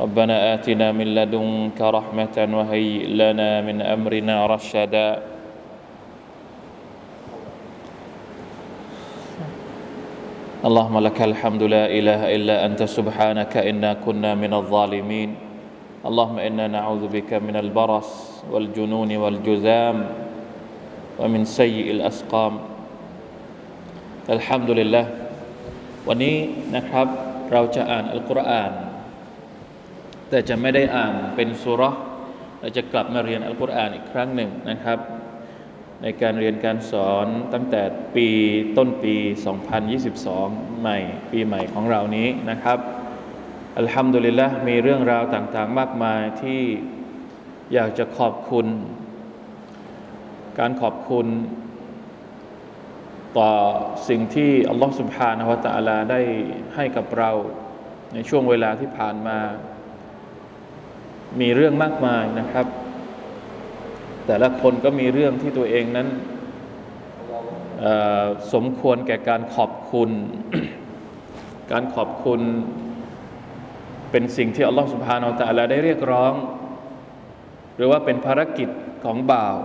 ربنا آتنا من لدنك رحمة وهيئ لنا من أمرنا رشدا اللهم لك الحمد لا إله إلا أنت سبحانك إنا كنا من الظالمين اللهم إنا نعوذ بك من البرص والجنون والجذام ومن سيء الأسقام الحمد لله วันนี้นะครับเราจะอ่านอัลกุรอาน แต่จะไม่ได้อ่านเป็นสุรษเราจะกลับมาเรียนอัลกุรอานอีกครั้งหนึ่งนะครับ ในการเรียนการสอนตั้งแต่ปีต้นปี 2022 ใหม่ปีใหม่ของเรานี้นะครับอัลฮัมดุลิลละมีเรื่องราวต่างๆ มากมายที่อยากจะขอบคุณ การขอบคุณ ต่อสิ่งที่อัลลอฮฺสุบฮานะฮุวาตะอาลาได้ให้กับเราในช่วงเวลาที่ผ่านมา มีเรื่องมากมายนะครับ แต่ละคนก็มีเรื่องที่ตัวเองนั้นสมควรแก่การขอบคุณ การขอบคุณเป็นสิ่งที่อัลลอฮฺสุบฮานาอัลตะลาได้เรียกร้อง หรือว่าเป็นภารกิจของบ่าว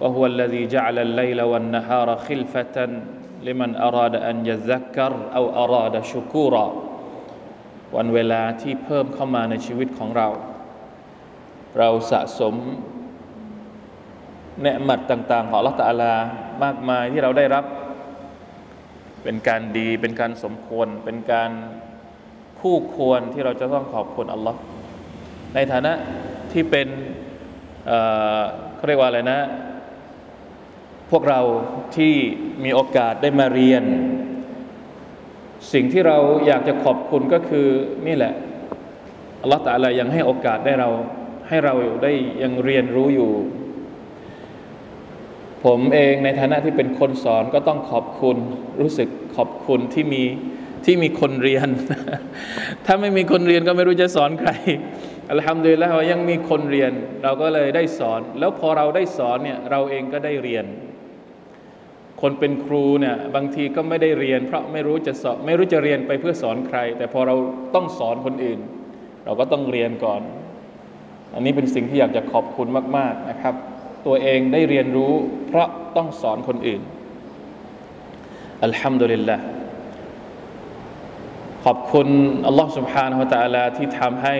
ว่าฮุวัลลซีจัลลัลลวันนฮารคิลฟตันลิมันอราดอันยะซักกรอาอราดชุกูรอวันเวลาที่เพิ่มเข้ามาในชีวิตของเรา เราสะสมเนืหมัดต่าง ๆ ของละตาลามากมายที่เราได้รับ เป็นการดีเป็นการสมควร เป็นการคู่ควรที่เราจะต้องขอบคุณอัลลอฮ์ในฐานะที่เป็นเขาเรียกว่าอะไรนะ พวกเราที่มีโอกาสได้มาเรียน สิ่งที่เราอยากจะขอบคุณก็คือนี่แหละอัลลอฮฺตาลายังให้โอกาสได้เรา ให้เราได้ยังเรียนรู้อยู่ ผมเองในฐานะที่เป็นคนสอนก็ต้องขอบคุณรู้สึกขอบคุณที่มีที่มีคนเรียน ถ้าไม่มีคนเรียนก็ไม่รู้จะสอนใครอัลฮัมดุลิลละว่ายังมีคนเรียน เราก็เลยได้สอน แล้วพอเราได้สอนเนี่ยเราเองก็ได้เรียน คนเป็นครูเนี่ยบางทีก็ไม่ได้เรียน เพราะไม่รู้จะสอนไม่รู้จะเรียนไปเพื่อสอนใคร แต่พอเราต้องสอนคนอื่น เราก็ต้องเรียนก่อน อันนี้เป็นสิ่งที่อยากจะขอบคุณมาก ๆนะครับ ตัวเองได้เรียนรู้ เพราะต้องสอนคนอื่นอัลฮัมดุลิลละขอบคุณอัลลอฮ์ سبحانه และ تعالى ที่ทำให้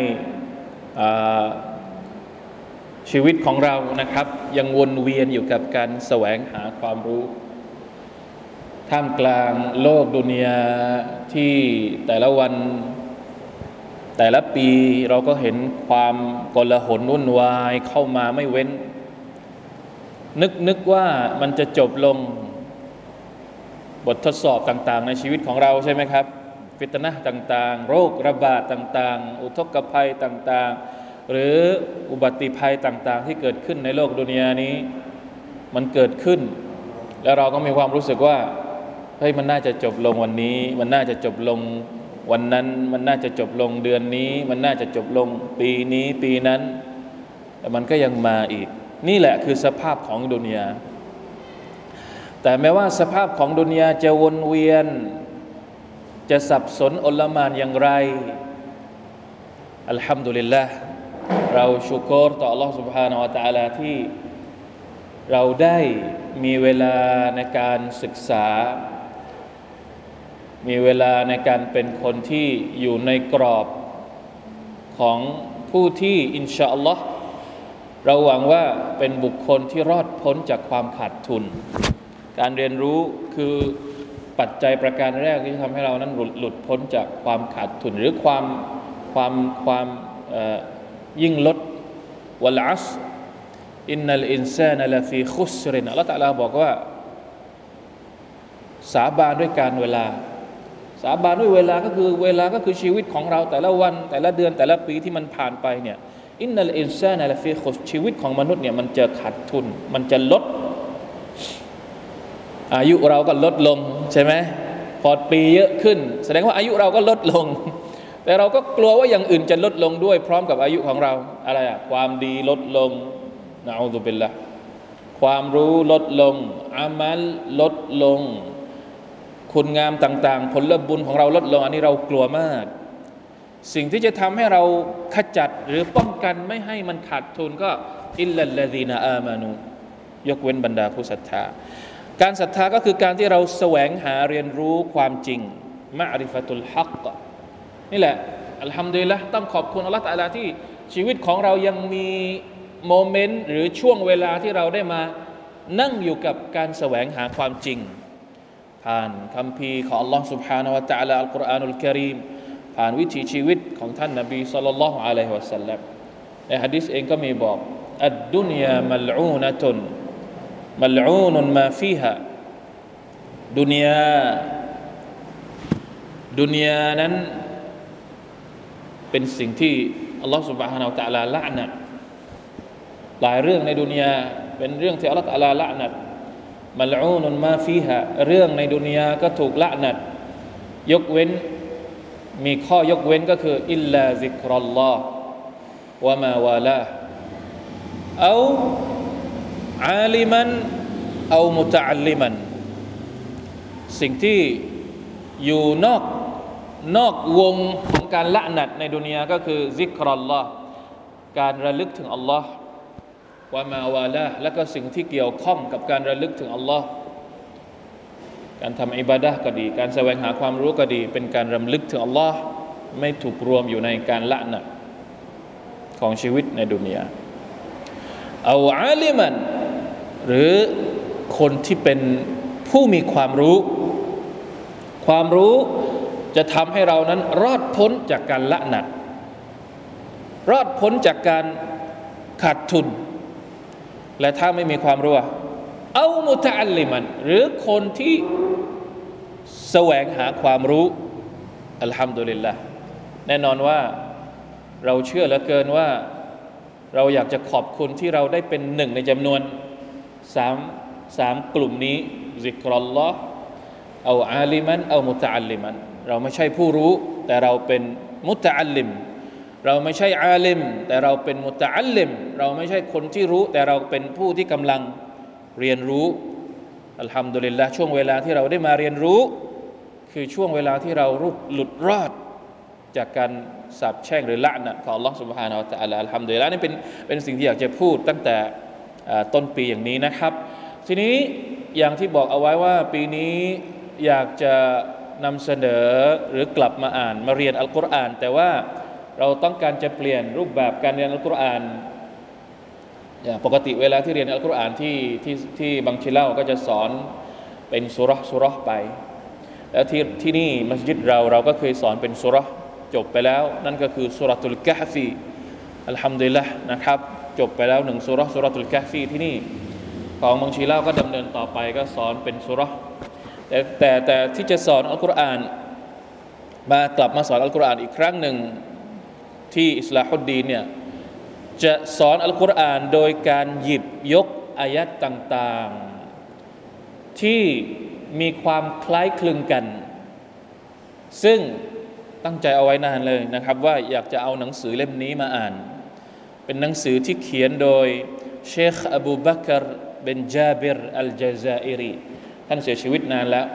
ชีวิตของเรานะครับ ยังวนเวียนอยู่กับการแสวงหาความรู้ ท่ามกลางโลกดุนยาที่แต่ละวัน แต่ละปีเราก็เห็นความกลหนวุ่นวายเข้ามาไม่เว้น นึกนึกว่ามันจะจบลงบททดสอบต่าง ๆ ในชีวิตของเราใช่ไหมครับ ฟิตนะต่างๆ โรคระบาดต่างๆ อุทกภัยต่างๆ หรืออุบัติภัยต่าง ๆ ที่เกิดขึ้นในโลกดุนยานี้ มันเกิดขึ้น แล้วเราก็มีความรู้สึกว่าเฮ้ยมันน่าจะจบลงวันนี้ มันน่าจะจบลง วันนั้น มันน่าจะจบลงเดือนนี้ มันน่าจะจบลงปีนี้ปีนั้น แต่มันก็ยังมาอีก นี่แหละคือสภาพของดุนยา แต่แม้ว่าสภาพของดุนยาจะวนเวียน จะสับสนอลมานอย่างไร อัลฮัมดุลิลละเราชุกรต่อ Allah سبحانه และ تعالى ที่เราได้มีเวลาในการศึกษา มีเวลาในการเป็นคนที่อยู่ในกรอบของผู้ที่อินชาอัลลอฮ์เราหวังว่าเป็นบุคคลที่รอดพ้นจากความขาดทุน การเรียนรู้คือปัจจัยประการแรกที่ทำให้เรานั้นหลุดหลุดพ้นจากความขาดทุน หรือความความความยิ่งลดวลอัสอินนัลอินซานลฟีคุสรินอัลลอฮฺตะลาบอกว่า สาบานด้วยการเวลา สาบานด้วยเวลาก็คือเวลาก็คือชีวิตของเราแต่ละวัน แต่ละเดือนแต่ละปีที่มันผ่านไปเนี่ยอินนัลอินซานลฟีคุสชีวิตของมนุษย์เนี่ยมันจะขาดทุน มันจะลด อายุเราก็ลดลงใช่ไหมพอปีเยอะขึ้น แสดงว่าอายุเราก็ลดลง แต่เราก็กลัวว่าอย่างอื่นจะลดลงด้วยพร้อมกับอายุของเราอะไรอะความดีลดลงนะอูซุบิลละความรู้ลดลงอามัลลดลง คุณงามต่าง ๆ ผลบุญของเราลดลงอันนี้เรากลัวมาก สิ่งที่จะทำให้เราขจัดหรือป้องกันไม่ให้มันขาดทุนก็อิลลัลลดีนาอามานูยกเว้นบรรดาผู้ศรัทธา การศรัทธาก็คือการที่เราแสวงหาเรียนรู้ความจริงมะริฟตุลฮักนี่แหละอัลฮัมดุลิลละต้องขอบคุณอัลลอฮฺตาลาที่ชีวิตของเรายังมีโมเมนต์หรือช่วงเวลาที่เราได้มานั่งอยู่กับการแสวงหาความจริง ผ่านคำพีของ Allah سبحانه และ تعالى อัลกุรอานอุลกิริมผ่านวิถีชีวิตของท่านนบีสัลลัลลอฮุอะลัยฮิวะสัลลัมในฮะดิษเองก็มีบอกอัดดุนยามัลอูนตุนมัลอูนุนมาฟีฮะดุนยาดุนยานั้นเป็นสิ่งที่อัลลอฮฺสุบฮานาอัลตะลาละนะหลายเรื่องในดุนยาเป็นเรื่องที่อัลลอฮฺตะลาละนะ มัลอูนุนมาฟีฮะเรื่องในดุนยาก็ถูกละนะยกเว้น มีข้อยกเว้นก็คือ อิลลาซิกรัลลอฮ์วะมาวาลาเอาอาลิมันเอามุตะอัลลิมัน สิ่งที่อยู่นอกนอกวงของการละหนัดในดุนยาก็คือซิกรัลลอฮ์การระลึกถึงอัลลอฮ์ วามาวาละและก็สิ่งที่เกี่ยวข้องกับการระลึกถึงอัลลอฮ์การทำอิบาดะก็ดี การแสวงหาความรู้ก็ดี เป็นการรำลึกถึงอัลลอฮ์ไม่ถูกรวมอยู่ในการละหนัดของชีวิตในดุนยาเอาอาลิมัน หรือคนที่เป็นผู้มีความรู้ ความรู้จะทำให้เรานั้นรอดพ้นจากการละหนัก รอดพ้นจากการขาดทุน และถ้าไม่มีความรู้เอามุตอัลลิมัน หรือคนที่แสวงหาความรู้อัลฮัมดุลิลละแน่นอนว่าเราเชื่อเหลือเกินว่าเราอยากจะขอบคุณที่เราได้เป็นหนึ่งในจำนวนสามสามกลุ่มนี้ซิกรัลลอเอาอาลิมันเอามุตอัลลิมัน เราไม่ใช่ผู้รู้ แต่เราเป็นมุตะอัลลิม เราไม่ใช่อาลิม แต่เราเป็นมุตะอัลลิม เราไม่ใช่คนที่รู้ แต่เราเป็นผู้ที่กำลังเรียนรู้อัลฮัมดุลิลละช่วงเวลาที่เราได้มาเรียนรู้ คือช่วงเวลาที่เรารุดหลุดรอด จากการสาบแช่งหรือละนะของอัลลอฮ์สุบฮานาอัลอัลฮัมดุลิลละนี่เป็นเป็นสิ่งที่อยากจะพูดตั้งแต่ต้นปีอย่างนี้นะครับ ทีนี้อย่างที่บอกเอาไว้ว่าปีนี้อยากจะนำเสนอหรือกลับมาอ่านมาเรียนอัลกุรอาน แต่ว่า เราต้องการจะเปลี่ยนรูปแบบการเรียนอัลกุรอานอย่างปกติเวลาที่เรียนอัลกุรอานที่ที่ที่บางชิเล่าก็จะสอนเป็นสุรสุรไป แล้วที่ที่นี่มัสยิดเราเราก็เคยสอนเป็นสุรจบไปแล้ว นั่นก็คือสุรตุลกะฟีอัลฮัมดุลิละนะครับ จบไปแล้วหนึ่งสุรสุรตุลกะฟีที่นี่ ของบางชีเล่าก็ดำเนินต่อไปก็สอนเป็นสุรแต่แต่แต่ที่จะสอนอัลกุรอาน มากลับมาสอนอัลกุรอานอีกครั้งหนึ่ง ที่อิสลาฮุดดีเนี่ยจะสอนอัลกุรอานโดยการหยิบยกอายัดต่างๆ ที่มีความคล้ายคลึงกัน ซึ่งตั้งใจเอาไว้นานเลยนะครับ ว่าอยากจะเอาหนังสือเล่มนี้มาอ่าน เป็นหนังสือที่เขียนโดยเชคอบูบักรเบนจาบิรอัลจาซาอิรีท่านเสียชีวิตนานแล้ว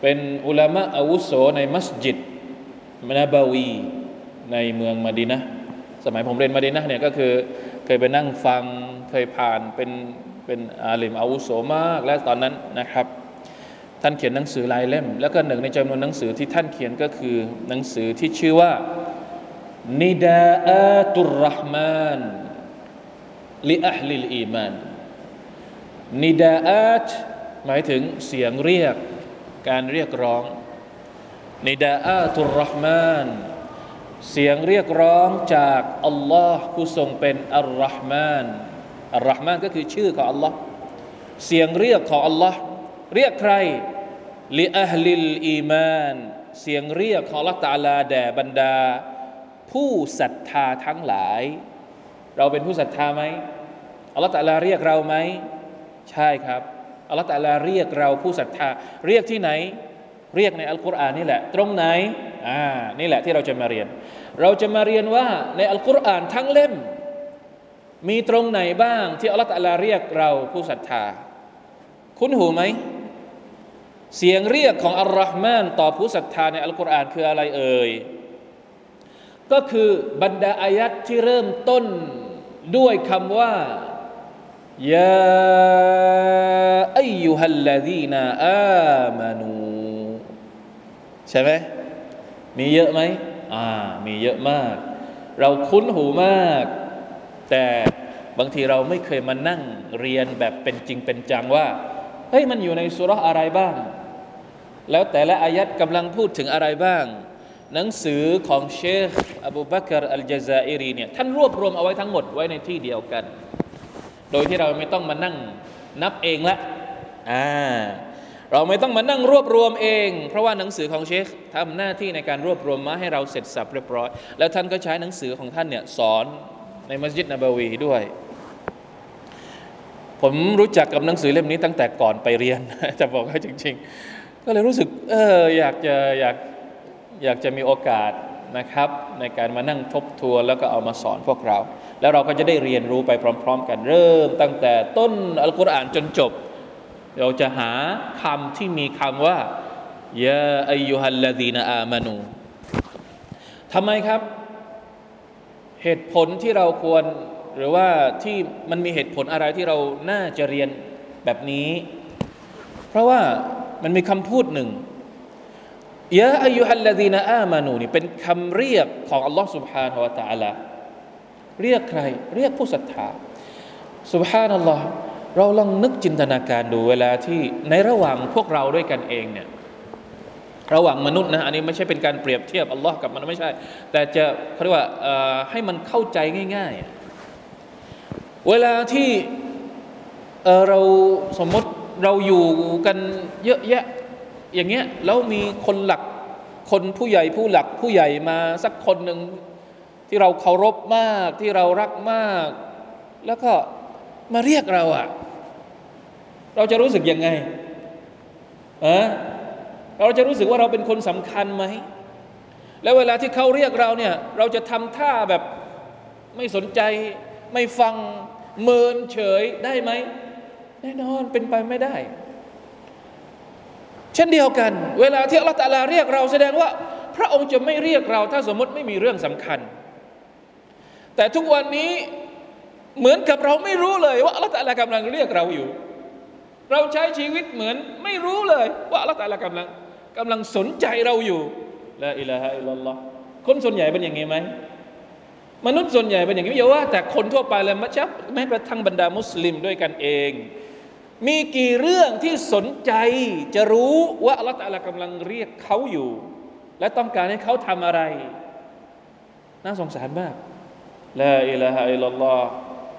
เป็นอุลามะอาวุโสในมัสยิดมนาบาวี ในเมืองมาดีนะสมัยผมเรียนมาดีนะเนี่ยก็คือเคยไปนั่งฟังเคยผ่านเป็นเป็นอาลิมอาวุโสมาก และตอนนั้นนะครับ ท่านเขียนหนังสือลายเล่ม แล้วก็หนึ่งในจำนวนหนังสือที่ท่านเขียนก็คือหนังสือที่ชื่อว่านิดาอัตุรรหมานลิอัลลิลอีมานนิดาอัตหมายถึงเสียงเรียกการเรียกร้องในดาอาตุรรห์มาน เสียงเรียกร้องจากอัลลอฮ์ผู้ทรงเป็นอัลรห์มานอัลรห์มานก็คือชื่อของอัลลอฮ์เสียงเรียกของอัลลอฮ์เรียกใครลิอัลลิลอีมานเสียงเรียกของละตาลาแด่บรรดา ผู้ศรัทธาทั้งหลาย เราเป็นผู้ศรัทธาไหมอัลลอฮฺตะลาเรียกเราไหมใช่ครับอัลลอฮฺตะลาเรียกเราผู้ศรัทธา เรียกที่ไหน เรียกในอัลกุรอานนี่แหละ ตรงไหนอ่านี่แหละที่เราจะมาเรียน เราจะมาเรียนว่าในอัลกุรอานทั้งเล่ม มีตรงไหนบ้างที่อัลลอฮฺตะลาเรียกเราผู้ศรัทธา คุ้นหูไหมเสียงเรียกของอัลลอฮ์มานต่อผู้ศรัทธาในอัลกุรอานคืออะไรเอ่ย ก็คือบรรดาอายัดที่เริ่มต้นด้วยคำว่ายาอายุฮัลลดีนาอามานู ใช่ไหมมีเยอะไหมอ่า มีเยอะมาก เราคุ้นหูมาก แต่บางทีเราไม่เคยมานั่งเรียนแบบเป็นจริงเป็นจังว่าเฮ้ยมันอยู่ในสุรษอะไรบ้าง แล้วแต่ละอายัดกำลังพูดถึงอะไรบ้าง หนังสือของเชคอบูบักรอัลจาซาอิรีเนี่ยท่านรวบรวมเอาไว้ทั้งหมดไว้ในที่เดียวกัน โดยที่เราไม่ต้องมานั่งนับเองละอ่า เราไม่ต้องมานั่งรวบรวมเอง เพราะว่าหนังสือของเชคทำหน้าที่ในการรวบรวมมาให้เราเสร็จสับเรียบร้อย แล้วท่านก็ใช้หนังสือของท่านเนี่ยสอนในมัสยิดนบวีด้วย ผมรู้จักกับหนังสือเล่มนี้ตั้งแต่ก่อนไปเรียน จะบอกให้จริง ๆ ก็เลยรู้สึกเอออยากจะอยากอยากจะมีโอกาสนะครับในการมานั่งทบทวนแล้วก็เอามาสอนพวกเรา แล้วเราก็จะได้เรียนรู้ไปพร้อม ๆ กันเริ่ม ตั้งแต่ต้นอัลกุรอานจนจบ เราจะหาคำที่มีคำว่ายาอายุฮัลลดีนอามานูทำไมครับ เหตุผลที่เราควรหรือว่าที่มันมีเหตุผลอะไรที่เราน่าจะเรียนแบบนี้ เพราะว่ามันมีคำพูดหนึ่งยะอายุฮัลลดีนอามานูนี่เป็นคำเรียกของอัลลอฮ์ سبحانه และ تعالى เรียกใคร เรียกผู้ศรัทธา سبحان อัลลอฮ์ เราลองนึกจินตนาการดูเวลาที่ในระหว่างพวกเราด้วยกันเองเนี่ยระหว่างมนุษย์นะอันนี้ไม่ใช่เป็นการเปรียบเทียบอัลลอฮ์กับมันไม่ใช่ แต่จะเขาเรียกว่าให้มันเข้าใจง่าย ๆ เวลาที่เราสมมติเราอยู่กันเยอะแยะอย่างเงี้ยแล้วมีคนหลักคนผู้ใหญ่ผู้หลักผู้ใหญ่มาสักคนหนึ่งที่เราเคารพมากที่เรารักมาก แล้วก็มาเรียกเราอะ่ะ เราจะรู้สึกยังไงอะเราจะรู้สึกว่าเราเป็นคนสำคัญไหม แล้วเวลาที่เขาเรียกเราเนี่ย เราจะทำท่าแบบไม่สนใจ ไม่ฟังเมินเฉยได้ไหม แน่นอนเป็นไปไม่ได้ เช่นเดียวกัน เวลาที่อัลลอฮฺตาลาเรียกเราแสดงว่า พระองค์จะไม่เรียกเรา ถ้าสมมติไม่มีเรื่องสำคัญ แต่ทุกวันนี้เหมือนกับเราไม่รู้เลยว่าอัลลอฮฺตาลากำลังเรียกเราอยู่ เราใช้ชีวิตเหมือนไม่รู้เลย ว่าอัลลอฮฺตาลากำลังกำลังสนใจเราอยู่ละอิลาฮะอิลลัลลอฮ์คนส่วนใหญ่เป็นอย่างนี้ไหมมนุษย์ส่วนใหญ่เป็นอย่างนี้อย่าว่า แต่คนทั่วไปเลยมัชับแม้กระทั่งบรรดามุสลิมด้วยกันเอง มีกี่เรื่องที่สนใจจะรู้ว่าอัลลอฮฺกำลังเรียกเขาอยู่ และต้องการให้เขาทำอะไร น่าสงสารมากละอิลาฮะอิลลัลลอฮ์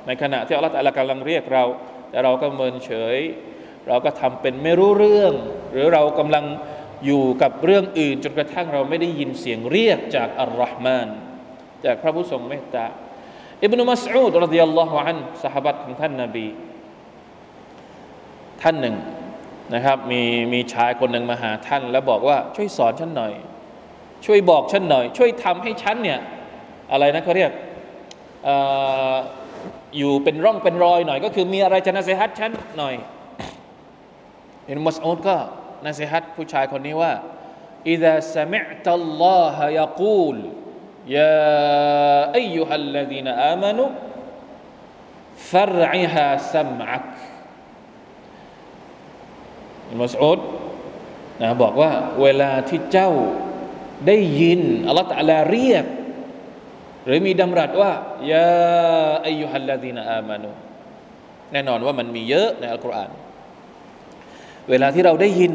ในขณะที่อัลลอฮฺกำลังเรียกเรา แต่เราก็เมินเฉย เราก็ทำเป็นไม่รู้เรื่อง หรือเรากำลังอยู่กับเรื่องอื่น จนกระทั่งเราไม่ได้ยินเสียงเรียกจากอัลลอฮ์มานจากพระผู้ทรงเมตตาอิบนุมัสอูดรดิยัลลอฮุอันสหบัตของท่านนาบี ท่านหนึ่งนะครับมีมีชายคนหนึ่งมาหาท่าน แล้วบอกว่าช่วยสอนฉันหน่อย ช่วยบอกฉันหน่อย ช่วยทำให้ฉันเนี่ยอะไรนะเขาเรียกออยู่เป็นร่องเป็นรอยหน่อย ก็คือมีอะไรจะนาเซฮัตฉันหน่อย อินมัสอูดก็นาเซฮัตผู้ชายคนนี้ว่า إذا سمعت الله يقول يا أيها الذين آمنوا فرعها سمعك มัสอุดนะบอกว่าเวลาที่เจ้าได้ยินอัลลอฮฺตะลาเรียก หรือมีดำรัสว่ายาอายุฮัลลาดีนอามานุแน่นอนว่ามันมีเยอะในอัลกุรอาน เวลาที่เราได้ยิน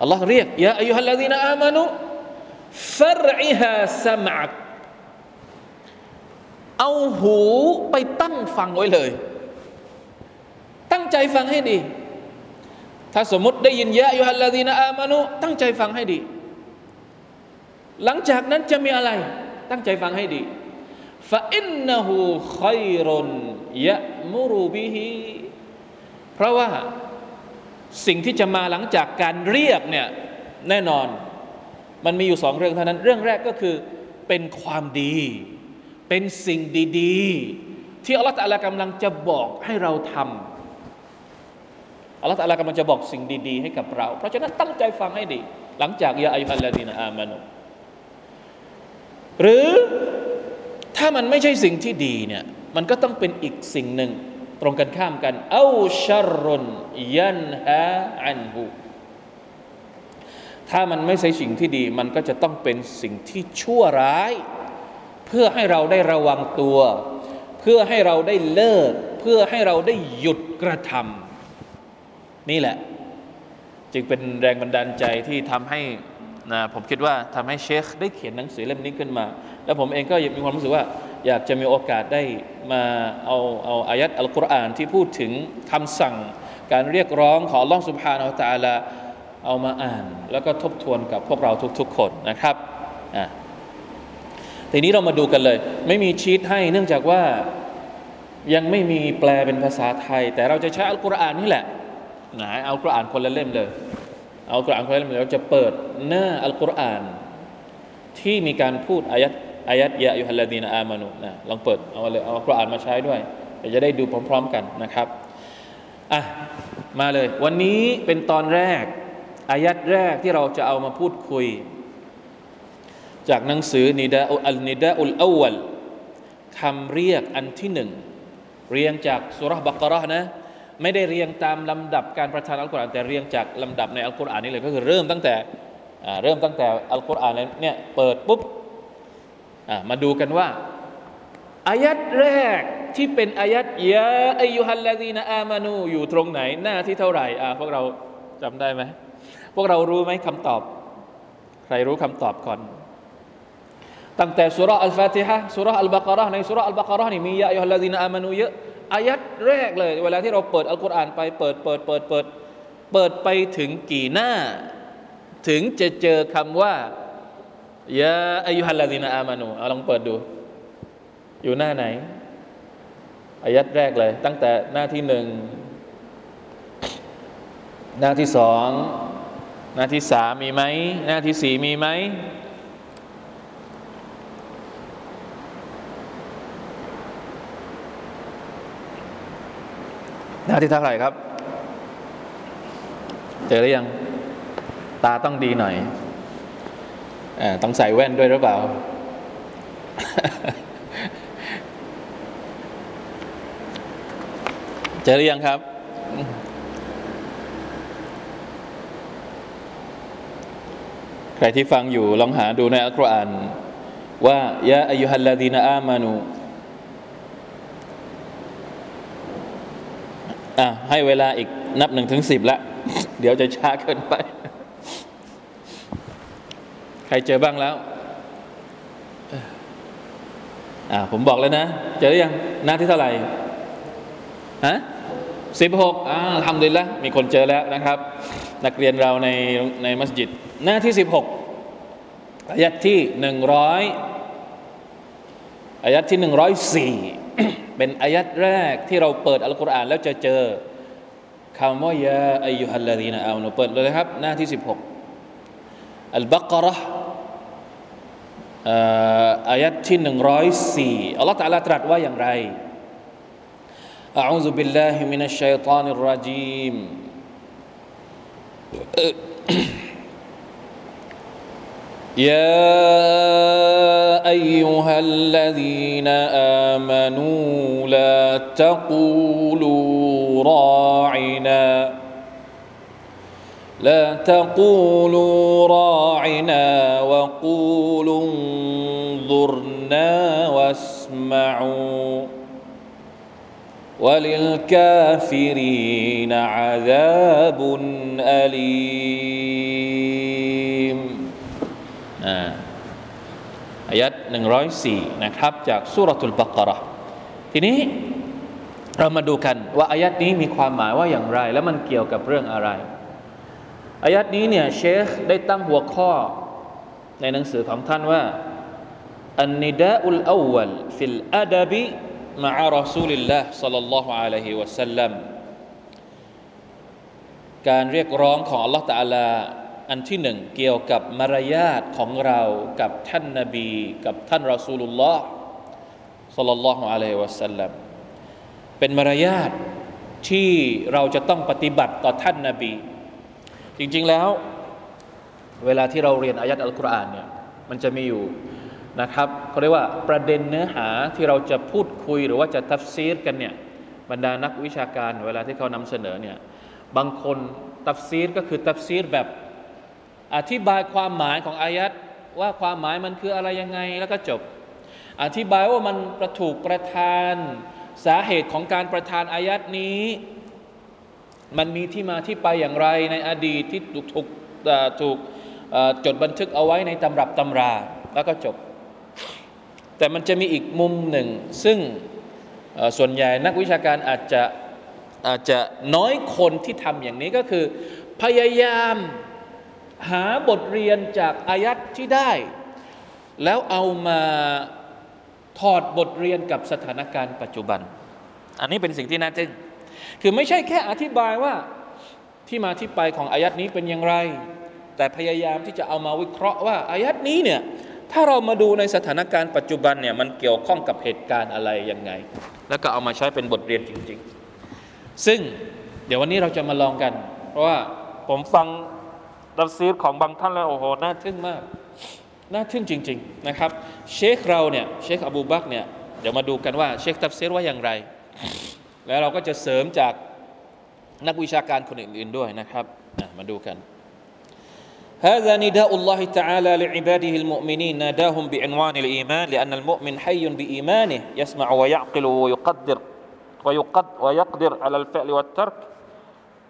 อัลลอฮ์เรียกยาอายุฮัลลาดีนอามานุฟรอิฮาสมักเอาหูไปตั้งฟังไว้เลย ตั้งใจฟังให้ดี ถ้าสมมติได้ยินยะอายุฮัลลาดีนอามานุตั้งใจฟังให้ดี หลังจากนั้นจะมีอะไร ตั้งใจฟังให้ดีฟาอินนหูขอยรุนยะมุรุบิฮิเพราะว่า สิ่งที่จะมาหลังจากการเรียกเนี่ยแน่นอนมันมีอยู่สองเรื่องเท่านั้น เรื่องแรกก็คือเป็นความดี เป็นสิ่งดีๆ ที่อัลลอฮฺตะลากำลังจะบอกให้เราทำอัลลอฮฺตะลากำลังจะบอกสิ่งดีๆ ให้กับเรา เพราะฉะนั้นตั้งใจฟังให้ดี หลังจากยาอายุฮัลลาดีนอามานุหรือถ้ามันไม่ใช่สิ่งที่ดีเนี่ยมันก็ต้องเป็นอีกสิ่งหนึ่ง ตรงกันข้ามกันเอาชรุนยันฮะอันหูถ้ามันไม่ใช่สิ่งที่ดี มันก็จะต้องเป็นสิ่งที่ชั่วร้าย เพื่อให้เราได้ระวังตัว เพื่อให้เราได้เลิก เพื่อให้เราได้หยุดกระทำนี่แหละ จึงเป็นแรงบันดาลใจที่ทำให้นะผมคิดว่าทำให้เชค ได้เขียนหนังสือเล่มนี้ขึ้นมา แล้วผมเองก็มีความรู้สึกว่าอยากจะมีโอกาสได้มาเอาเอาอายัดอัลกุรอานที่พูดถึงคำสั่ง การเรียกร้องของล่องสุภาอัลตาลาเอามาอ่าน แล้วก็ทบทวนกับพวกเราทุกๆคนนะครับอะทีนี้เรามาดูกันเลย ไม่มีชีตให้เนื่องจากว่ายังไม่มีแปลเป็นภาษาไทย แต่เราจะใช้อัลกุรอานนี่แหละนะเอากุรอานคนละเล่มเลยเอากุรอานคนละเล่มเราจะเปิดหน้าอัลกุรอานที่มีการพูดอายัด อายัดยะยุฮัลลดีนอามานุนะลองเปิดเอาเลยเอากุรอานมาใช้ด้วยจะได้ดูพร้อม ๆ กันนะครับอะมาเลย วันนี้เป็นตอนแรก อายัดแรกที่เราจะเอามาพูดคุย จากหนังสือนิดาอัลนิดาอุลอวัลคำเรียกอันที่หนึ่งเรียงจากสุรบักรอนะไม่ได้เรียงตามลำดับการประทานอัลกุรอานแต่เรียงจากลำดับในอัลกุรอานนี่เลยก็คือเริ่มตั้งแต่เริ่มตั้งแต่อัลกุรอานเนี่ยเปิดปุ๊บ มาดูกันว่าอายัดแรกที่เป็นอายัดยาอายุฮัลลาดีนอามานูอยู่ตรงไหนหน้าที่เท่าไหร่อ่าพวกเราจำได้ไหมพวกเรารู้ไหมคำตอบ ใครรู้คำตอบก่อน ตั้งแต่สุรอัลฟาติฮะสุรอัลบากรในสุรอัลบากรนี่มียาอายุฮัลลาดีนอามานูเยอะอายัดแรกเลย เวลาที่เราเปิดอัลกุรอานไปเปิดเปิดเปิดเปิดเปิดไปถึงกี่หน้า ถึงจะเจอคำว่า ยาอายุฮัลลาดีนอามานูเอาลองเปิดดู อยู่หน้าไหนอายัดแรกเลย ตั้งแต่หน้าที่หนึ่งหน้าที่สองหน้าที่สามมีไหมหน้าที่สี่มีไหมหน้าที่เท่าไหร่ครับ เจอหรือยัง ตาต้องดีหน่อย ต้องใส่แว่นด้วยหรือเปล่า เจอหรือยังครับ ใครที่ฟังอยู่ลองหาดูในอัลกุรอานว่ายาอายุฮัลลาดีนอามานูอะให้เวลาอีกนับหนึ่งถึงสิบละ เดี๋ยวจะช้าเกินไป รเจอบ้างแล้วอ่าผมบอกแล้วนะ เจอหรือยังหน้าที่เท่าไหร่ฮะสิบหกอ่าทำดีแล้วมีคนเจอแล้วนะครับ นักเรียนเราในในมัสยิด หน้าที่สิบหกอายัดที่หนึ่งร้อยอายัดที่หนึ่งร้อยสี่เป็นอายัดแรกที่เราเปิดอัลกุรอานแล้วจะเจอคำว่ายาอายุฮัลลาดีนะเอาเปิดเลยครับ หน้าที่สิบหกอัลบักรห์ อายัดที่หนึ่งร้อยสี่อัลลอฮฺตะลาตรัสว่าอย่างไร أعوذ بالله من الشيطان الرجيم يا أيها الذين آمنوا لا تقولوا راعنا لا تقولوا راعنا وقولوا انظرنا واسمعوا وللكافرين عذاب أليم อายัด104นะครับจากสุรทูลบักระทีนี้เรามาดูกันว่าอายัดนี้มีความหมายว่าอย่างไร และมันเกี่ยวกับเรื่องอะไร อายัดนี้เนี่ยเชคได้ตั้งหัวข้อในหนังสือของท่านว่าالنداء الأول في الأدب مع رسول الله صلى الله عليه وسلمการเรียกร้องของอัลลอฮฺตะอาลาอันที่หนึ่งเกี่ยวกับมารยาทของเรากับท่านนาบี กับท่านรอซูลุลลอฮ์สัลลัลลอฮุอะลัยฮิวะสัลลัมเป็นมารยาทที่เราจะต้องปฏิบัติต่อท่านนาบี จริง ๆแล้ว เวลาที่เราเรียนอายัดอัลกุรอานเนี่ยมันจะมีอยู่นะครับเขาเรียกว่าประเด็นเนื้อหาที่เราจะพูดคุยหรือว่าจะทัฟซีรกันเนี่ยบรรดานักวิชาการเวลาที่เขานำเสนอเนี่ยบางคนตัฟซีรก็คือตัฟซีรแบบอธิบายความหมายของอายัดว่าความหมายมันคืออะไรยังไงแล้วก็จบ อธิบายว่ามันประถูกประทานสาเหตุของการประทานอายัดนี้ มันมีที่มาที่ไปอย่างไรในอดีตที่ถูกถูกถูกจดบันทึกเอาไว้ในตำรับตำรา แล้วก็จบ แต่มันจะมีอีกมุมหนึ่ง ซึ่งส่วนใหญ่นักวิชาการอาจจะอาจจะน้อยคนที่ทำอย่างนี้ก็คือ พยายามหาบทเรียนจากอายัดที่ได้ แล้วเอามาถอดบทเรียนกับสถานการณ์ปัจจุบัน อันนี้เป็นสิ่งที่น่าทึ่ง คือไม่ใช่แค่อธิบายว่าที่มาที่ไปของอายัดนี้เป็นอย่างไร แต่พยายามที่จะเอามาวิเคราะห์ว่าอายัดนี้เนี่ยถ้าเรามาดูในสถานการณ์ปัจจุบันเนี่ยมันเกี่ยวข้องกับเหตุการณ์อะไรยังไง แล้วก็เอามาใช้เป็นบทเรียนจริง ๆ ซึ่งเดี๋ยววันนี้เราจะมาลองกัน เพราะว่าผมฟังตัฟซีรของบางท่านแล้วโอ้โหน่าทึ่งมากน่าทึ่งจริง ๆนะครับ เชคเราเนี่ยเชคอบูบักเนี่ยเดี๋ยวมาดูกันว่าเชคตัฟซีรว่าอย่างไร แล้วเราก็จะเสริมจากนักวิชาการคนอื่นๆด้วยนะครับมาดูกัน هذا نداء الله تعالى لعباده المؤمنين ناداهم بعنوان الإيمان لأن المؤمن حي بإيمانه يسمع ويعقل ويقدر ويقد ويقدر على الفعل والترك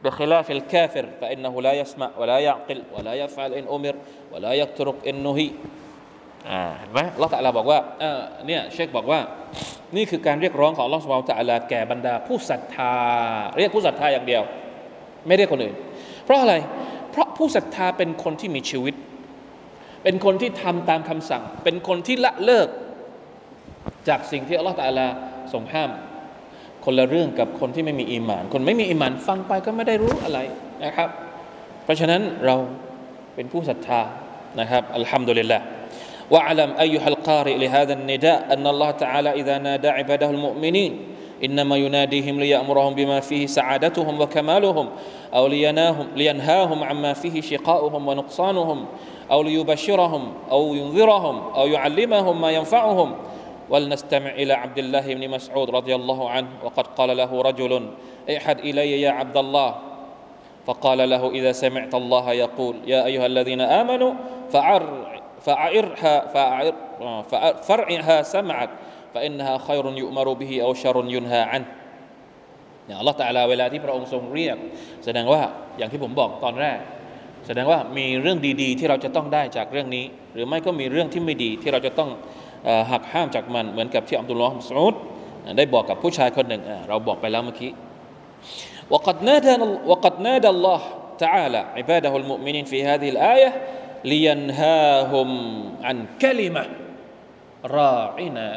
بخلاف الكافر فإنه لا يسمع ولا يعقل ولا يفعل إن أمر ولا يترك إن نهي อ่าเห็นไหมเราตะลาบอกว่าเออเนี่ยเชคบอกว่า นี่คือการเรียกร้องของลอสวาลตะลาแก่บรรดาผู้ศรัทธา เรียกผู้ศรัทธาอย่างเดียว ไม่เรียกคนอื่น เพราะอะไร เพราะผู้ศรัทธาเป็นคนที่มีชีวิต เป็นคนที่ทำตามคำสั่ง เป็นคนที่ละเลิก จากสิ่งที่อัลลอฮฺตาลาทรงห้าม คนละเรื่องกับคนที่ไม่มีอีมาน คนไม่มีอีมานฟังไปก็ไม่ได้รู้อะไรนะครับ เพราะฉะนั้นเราเป็นผู้ศรัทธานะครับอัลฮัมดุลิลละ واعلم أيها القارئ لهذا النداء أن الله تعالى إذا نادى عباده المؤمنين إنما يناديهم ليأمرهم بما فيه سعادتهم وكمالهم أو ليناهم لينهاهم عما فيه شقاؤهم ونقصانهم أو ليبشرهم أو ينذرهم أو يعلمهم ما ينفعهم ولنستمع إلى عبد الله بن مسعود رضي الله عنه وقد قال له رجل احد إلي يا عبد الله فقال له إذا سمعت الله يقول يا أيها الذين آمنوا فعر فأعرها فأعر فرعها سمعك فإنها خير يؤمر به أو شر ينهى عنه เนี่ยอัลลอฮฺตะลาเวลาที่พระองค์ทรงเรียก แสดงว่าอย่างที่ผมบอกตอนแรก แสดงว่ามีเรื่องดีๆ ที่เราจะต้องได้จากเรื่องนี้ หรือไม่ก็มีเรื่องที่ไม่ดีที่เราจะต้องหักห้ามจากมัน เหมือนกับที่อับดุลลอฮ์มุสอุดได้บอกกับผู้ชายคนหนึ่งเราบอกไปแล้วเมื่อกี้ وقد نادى وقد نادى الله تعالى عباده المؤمنين في هذه الآية لينهاهم عن كلمة راعنا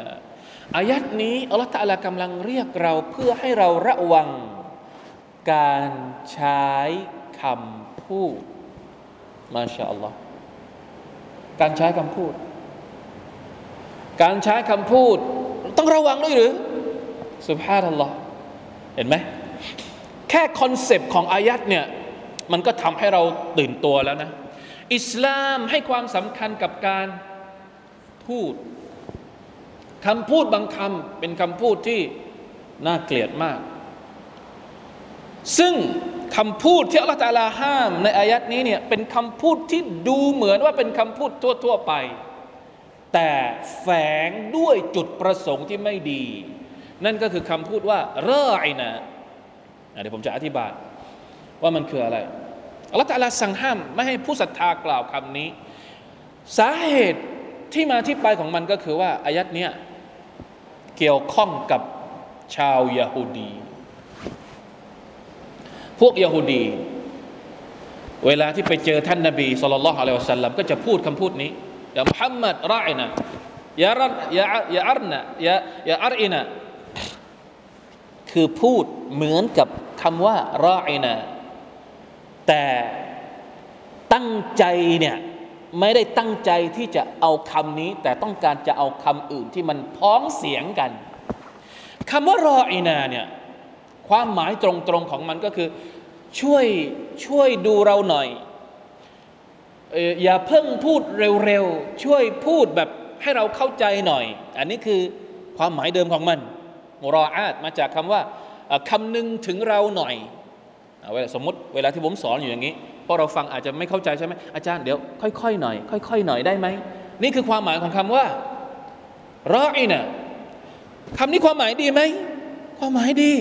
อายัดนี้อัลลอฮฺ تعالى กำลังเรียกเราเพื่อให้เราระวังการใช้คำพูดما شاء الله การใช้คำพูด การใช้คำพูด ต้องระวังด้วยหรือสุภาพอัลลอฮ์เห็นไหมแค่ concept ของอายัดเนี่ย มันก็ทำให้เราตื่นตัวแล้วนะ อิสลามให้ความสำคัญกับการพูดคำพูดบางคำเป็นคำพูดที่น่าเกลียดมาก ซึ่งคำพูดที่อัลลอฮฺตาลาห้าม ในอายัดนี้เนี่ยเป็นคำพูดที่ดูเหมือนว่าเป็นคำพูดทั่ว ๆไป แต่แฝงด้วยจุดประสงค์ที่ไม่ดี นั่นก็คือคำพูดว่ารอไอนะเดี๋ยวผมจะอธิบายว่ามันคืออะไร อัลลอฮฺตะลาสั่งห้ามไม่ให้ผู้ศรัทธากล่าวคำนี้ สาเหตุที่มาที่ไปของมันก็คือว่าอายัดเนี้ยเกี่ยวข้องกับชาวยาฮูดี พวกยาฮูดี เวลาที่ไปเจอท่านนบีสุลต่านละฮ์อะลัยฮิวสัลลัมก็จะพูดคำพูดนี้อย่ามุฮัมมัดรายนะอย่ารันยายาอัรนะยายาอัรอินะคือพูดเหมือนกับคำว่ารออินะ แต่ตั้งใจเนี่ยไม่ได้ตั้งใจที่จะเอาคำนี้ แต่ต้องการจะเอาคำอื่นที่มันพ้องเสียงกันคำว่ารออินาเนี่ยความหมายตรงๆของมันก็คือ ช่วยช่วยดูเราหน่อยอย่าเพิ่งพูดเร็วๆ ช่วยพูดแบบให้เราเข้าใจหน่อย อันนี้คือความหมายเดิมของมันมรออาตมาจากคำว่าคำนึงถึงเราหน่อย เวลาสมมติเวลาที่ผมสอนอยู่อย่างนี้พราะเราฟังอาจจะไม่เข้าใจใช่ไหมอาจารย์เดี๋ยวค่อยๆหน่อย ค่อยๆหน่อยได้ไหมนี่คือความหมายของคำว่ารออีนะคำนี้ความหมายดีไหมความหมายดี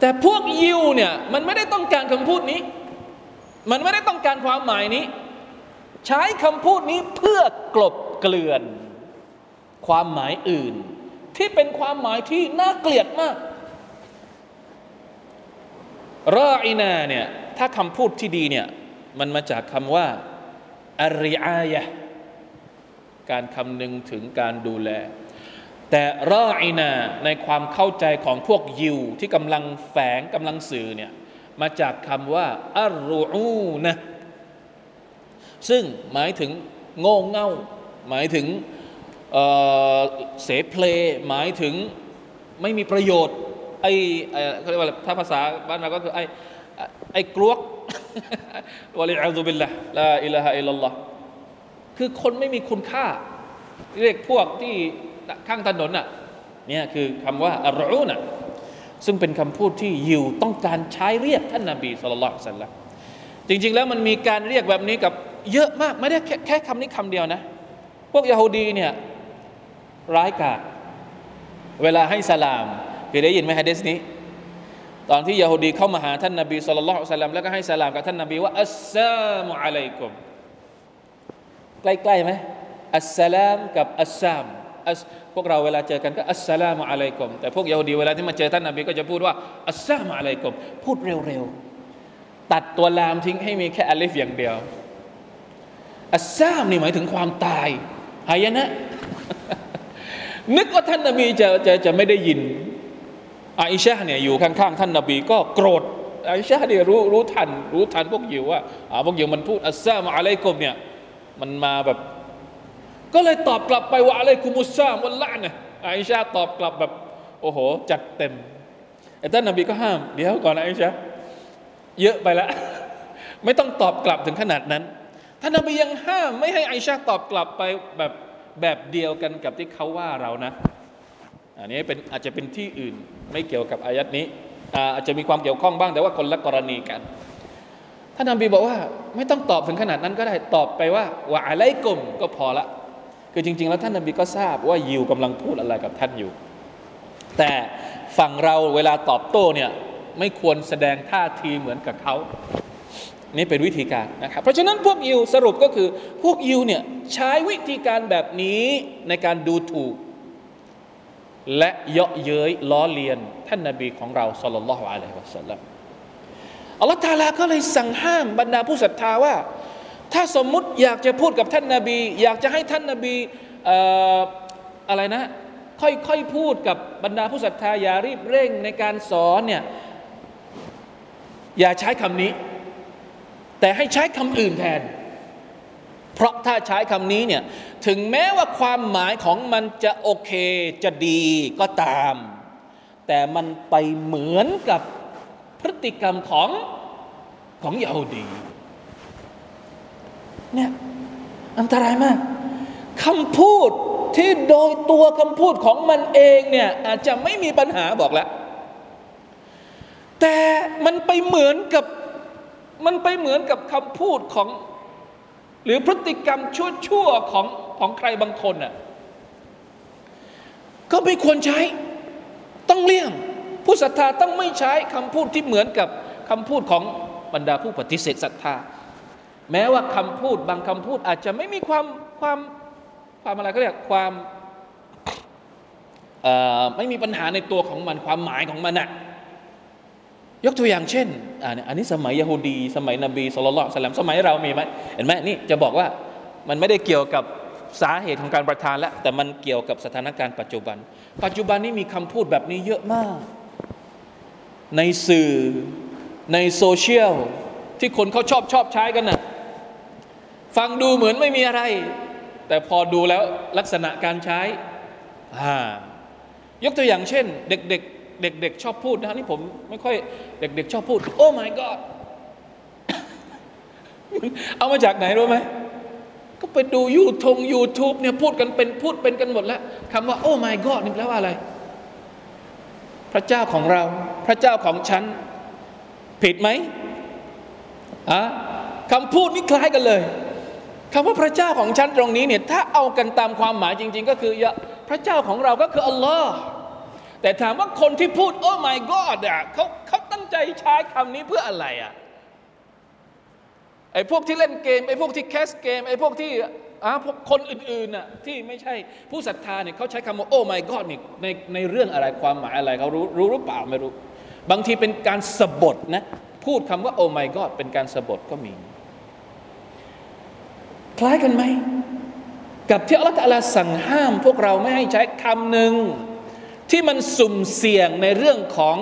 แต่พวกยิวเนี่ยมันไม่ได้ต้องการคำพูดนี้ มันไม่ได้ต้องการความหมายนี้ ใช้คำพูดนี้เพื่อกลบเกลื่อน ความหมายอื่น ที่เป็นความหมายที่น่าเกลียดมาก รออีนาเนี่ยถ้าคำพูดที่ดีเนี่ยมันมาจากคำว่าอาริอายะการคำนึงถึงการดูแล แต่รออีนาในความเข้าใจของพวกยิวที่กำลังแฝงกำลังสื่อเนี่ยมาจากคำว่าอารูอูนะซึ่งหมายถึงโง่เง่า หมายถึงเเสเพลหมายถึงไม่มีประโยชน์ ไอ้เขาเรียกว่าถ้าภาษาบ้านเราก็คือไอ้ไอ้กลวกวะลิอัลลบิลละลาอิลาฮะอิลลัลลอฮ์คือคนไม่มีคุณค่า เรียกพวกที่ข้างถนนน่ะเนี่ยคือคำว่าอัลรูน่ะซึ่งเป็นคำพูดที่ยิวต้องการใช้เรียกท่านนาบีสุลต่านสัลลัมจริง ๆ แล้วมันมีการเรียกแบบนี้กับเยอะมากไม่ได้แค่แค่คำนี้คำเดียวนะ พวกยาฮูดีเนี่ยร้ายกาจเวลาให้สลาม เคยได้ยินไหมฮะเดสนี้ ตอนที่ยาฮูดีเข้ามาหาท่านนบีสุลต่านแล้วก็ให้สลามกับท่านนบีว่าอัสสลามุอะลัยกุมใกล้ๆไหมอัสสลามกับอัสซามพวกเราเวลาเจอกันก็อัสสลามุอะลัยกุมแต่พวกยาฮูดีเวลาที่มาเจอท่านนบีก็จะพูดว่าอัสซามุอะลัยกุมพูดเร็วๆ ตัดตัวลามทิ้งให้มีแค่อัลิฟอย่างเดียวอัสซามนี่หมายถึงความตายหายนะ นึกว่าท่านนบีจะจะจะไม่ได้ยิน อาอิชาเนี่ยอยู่ข้างๆท่านนบีก็โกรธอาอิชาเนี่ยรู้รู้ทัน รู้ทันพวกยิวว่าพวกยิวมันพูดอัสซามอะลัยกุมเนี่ยมันมาแบบ ก็เลยตอบกลับไปว่าอะลัยกุมุสซามวันละเนี่ยอาอิชาตอบกลับแบบ โอ้โห จัดเต็มแต่ท่านนบีก็ห้าม เดี๋ยวก่อนอาอิชาเยอะไปละไม่ต้องตอบกลับถึงขนาดนั้นท่านนบียังห้ามไม่ให้ไอชาตอบกลับไปแบบแบบเดียวกันกับที่เขาว่าเรานะ อันนี้เป็นอาจจะเป็นที่อื่นไม่เกี่ยวกับอายัดนี้อาจจะมีความเกี่ยวข้องบ้างแต่ว่าคนละกรณีกันท่านนบีบอกว่า ไม่ต้องตอบถึงขนาดนั้นก็ได้ตอบไปว่าว่าอะไรกลมก็พอละ คือจริง ๆ แล้วท่านนบีก็ทราบว่ายิวกำลังพูดอะไรกับท่านอยู่ แต่ฝั่งเราเวลาตอบโต้เนี่ยไม่ควรแสดงท่าทีเหมือนกับเขานี่เป็นวิธีการนะครับเพราะฉะนั้นพวกยิวสรุปก็คือพวกยิวเนี่ยใช้วิธีการแบบนี้ในการดูถูก และเยาะเย้ยล้อเลียน ท่านนาบีของเราสุลลัลลอฮุอะลัยฮิวะสัลลัมอัลลอฮฺตาลาก็เลยสั่งห้ามบรรดาผู้ศรัทธาว่า ถ้าสมมุติอยากจะพูดกับท่านนาบี อยากจะให้ท่านนาบีอะไรนะ ค่อยๆพูดกับบรรดาผู้ศรัทธาอย่ารีบเร่งในการสอนเนี่ยอย่าใช้คำนี้ แต่ให้ใช้คำอื่นแทน เพราะถ้าใช้คำนี้เนี่ยถึงแม้ว่าความหมายของมันจะโอเคจะดีก็ตาม แต่มันไปเหมือนกับพฤติกรรมของของยาฮูดีเนี่ยอันตรายมากคำพูดที่โดยตัวคำพูดของมันเองเนี่ยอาจจะไม่มีปัญหาบอกแล้ว แต่มันไปเหมือนกับมันไปเหมือนกับคำพูดของ หรือพฤติกรรมชั่วๆของของใครบางคนน่ะก็ไม่ควรใช้ต้องเลี่ยง ผู้ศรัทธาต้องไม่ใช้คำพูดที่เหมือนกับคำพูดของบรรดาผู้ปฏิเสธศรัทธา แม้ว่าคำพูดบางคำพูดอาจจะไม่มีความความความอะไรก็เรียกความไม่มีปัญหาในตัวของมันความหมายของมันนะ ยกตัวอย่างเช่นอันนี้สมัยยะฮูดี สมัยนบีสุลต่านสลัมสมัยเรามีไหมเห็นไหมนี่จะบอกว่ามันไม่ได้เกี่ยวกับสาเหตุของการประทานแล้วแต่มันเกี่ยวกับสถานการณ์ปัจจุบัน ปัจจุบันนี้มีคำพูดแบบนี้เยอะมาก ในสื่อในโซเชียลที่คนเขาชอบชอบใช้กันนะ่ะฟังดูเหมือนไม่มีอะไร แต่พอดูแล้วลักษณะการใช้ยกตัวอย่างเช่น เด็กๆ เด็กๆชอบพูดนะนี่ผมไม่ค่อยเด็กๆชอบพูด โอ้ my god เอามาจากไหนรู้ไหมก็ไปดูยูทงยูทูบเนี่ยพูดกันเป็นพูดเป็นกันหมดแล้วคำว่าโอ้ my god นี่แปลว่าอะไร พระเจ้าของเรา พระเจ้าของฉัน ผิดไหมอะคำพูดนี่คล้ายกันเลยคำว่าพระเจ้าของฉันตรงนี้เนี่ยถ้าเอากันตามความหมายจริง ๆ ก็คือพระเจ้าของเราก็คืออัลลอฮ์ แต่ถามว่าคนที่พูดโอ้ my god อะเขาเขาตั้งใจใช้คำนี้เพื่ออะไรอะไอ้พวกที่เล่นเกมไอ้พวกที่แคสเกมไอ้พวกที่อ่าพวกคนอื่นๆน่ะที่ไม่ใช่ผู้ศรัทธาเนี่ยเขาใช้คำว่าโอ้ my god นี่ในในเรื่องอะไรความหมายอะไรเขารู้รู้หรือเปล่าไม่รู้ บางทีเป็นการสบทนะพูดคำว่าโอ้ my god เป็นการสบทก็มี คล้ายกันไหม กับที่อัลลอฮฺสั่งห้ามพวกเราไม่ให้ใช้คำหนึ่ง ที่มันสุ่มเสี่ยงในเรื่องของ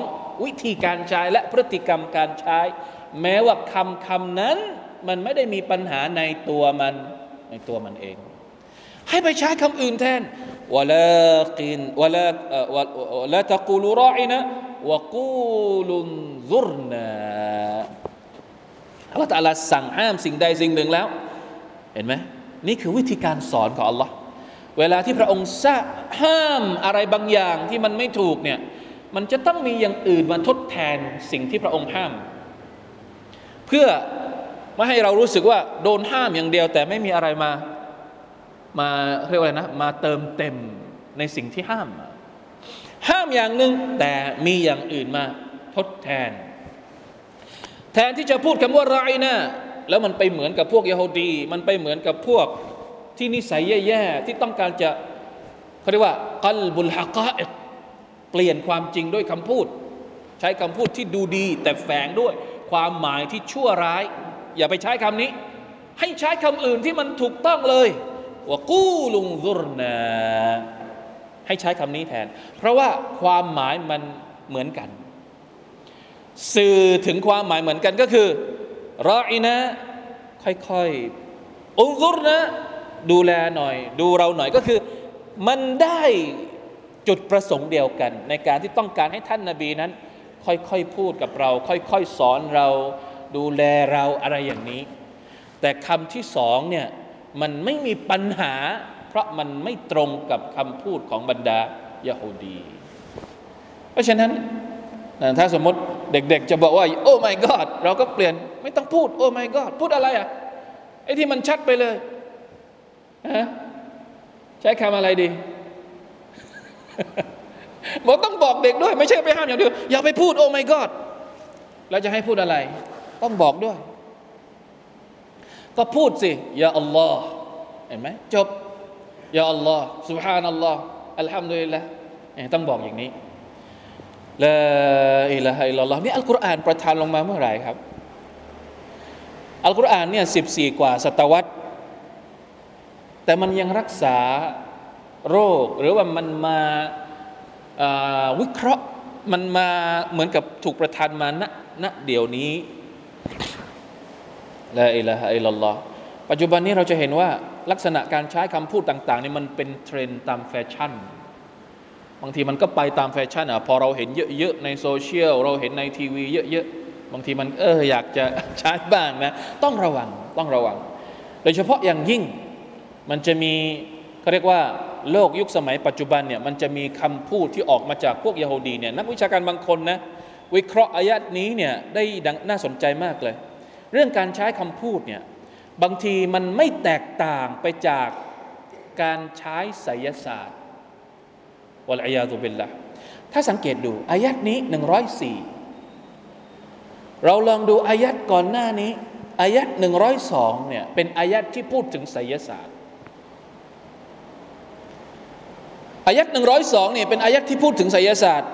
วิธีการใช้และพฤติกรรมการใช้ แม้ว่าคำคำนั้น มันไม่ได้มีปัญหาในตัวมันในตัวมันเอง ให้ไปใช้คำอื่นแทนวลากินวลาวลาตะกูลูรออินะวะกูลุนซุรนาอัลลอฮฺตะลาสั่งห้ามสิ่งใดสิ่งหนึ่งแล้ว เห็นไหมนี่คือวิธีการสอนของ Allah เวลาที่พระองค์ห้ามอะไรบางอย่างที่มันไม่ถูกเนี่ยมันจะต้องมีอย่างอื่นมาทดแทนสิ่งที่พระองค์ห้าม เพื่อไม่ให้เรารู้สึกว่าโดนห้ามอย่างเดียว แต่ไม่มีอะไรมามาเรียกว่าอะไรนะมาเติมเต็มในสิ่งที่ห้าม ห้ามอย่างหนึ่งแต่มีอย่างอื่นมาทดแทน แทนที่จะพูดคำว่าไรนะแล้วมันไปเหมือนกับพวกยโฮดี มันไปเหมือนกับพวก ที่นิสัยแย่ๆที่ต้องการจะเขาเรียกว่ากัลบุลฮะกะเปลี่ยนความจริงด้วยคำพูด ใช้คำพูดที่ดูดี แต่แฝงด้วยความหมายที่ชั่วร้าย อย่าไปใช้คำนี้ ให้ใช้คำอื่นที่มันถูกต้องเลยว่ากู้ลุงซุรนาให้ใช้คำนี้แทน เพราะว่าความหมายมันเหมือนกัน สื่อถึงความหมายเหมือนกันก็คือรออีนะ ค่อยๆองซุรนะ ดูแลหน่อย ดูเราหน่อยก็คือมันได้จุดประสงค์เดียวกัน ในการที่ต้องการให้ท่านนาบีนั้น ค่อยๆพูดกับเรา ค่อยๆสอนเรา ดูแลเราอะไรอย่างนี้ แต่คำที่สองเนี่ยมันไม่มีปัญหา เพราะมันไม่ตรงกับคำพูดของบรรดายาฮูดี เพราะฉะนั้นถ้าสมมติเด็กๆ จะบอกว่า โอ้ my god เราก็เปลี่ยนไม่ต้องพูด โอ้ my god พูดอะไรอะไอ้ที่มันชัดไปเลย ใช้คำอะไรดีบอกต้องบอกเด็กด้วย ไม่ใช่ไปห้ามอย่างเดียวอย่าไปพูดโอ้ my god แล้วจะให้พูดอะไร ต้องบอกด้วย ก็พูดสิยาอัลลอฮ์เห็นไหมจบยาอัลลอฮ์สุบฮานัลลอฮ์อัลฮัมดุลิลละต้องบอกอย่างนี้ละอิละฮะอิลลอฮ์นี่อัลกุรอานประทานลงมาเมื่อไหร่ครับ อัลกุรอานเนี่ยสิบสี่กว่าศตวรรษ แต่มันยังรักษาโรค หรือว่ามันมาวิเคราะห์มันมาเหมือนกับถูกประทานมาณณเดี๋ยวนี้ لا إله إلا الله ปัจจุบันนี้เราจะเห็นว่าลักษณะการใช้คำพูดต่างๆนี่มันเป็นเทรนตามแฟชั่น บางทีมันก็ไปตามแฟชั่นอะพอเราเห็นเยอะๆในโซเชียลเราเห็นในทีวีเยอะๆบางทีมันเอออยากจะใช้บ้างนะ ต้องระวังต้องระวัง โดยเฉพาะอย่างยิ่ง มันจะมีเขาเรียกว่าโลกยุคสมัยปัจจุบันเนี่ยมันจะมีคำพูดที่ออกมาจากพวกยโฮดีเนี่ยนักวิชาการบางคนนะวิเคราะห์อายัดนี้เนี่ยได้ดังน่าสนใจมากเลย เรื่องการใช้คำพูดเนี่ยบางทีมันไม่แตกต่างไปจากการใช้ไสยศาสตร์วลัยยาตุบิลละถ้าสังเกตดูอายัดนี้หนึ่งร้อยสี่เราลองดูอายัดก่อนหน้านี้อายัดหนึ่งร้อยสองเนี่ยเป็นอายัดที่พูดถึงไสยศาสตร์ อายัดหนึ่งร้อยสองเนี่ยเป็นอายัดที่พูดถึงไสยศาสตร์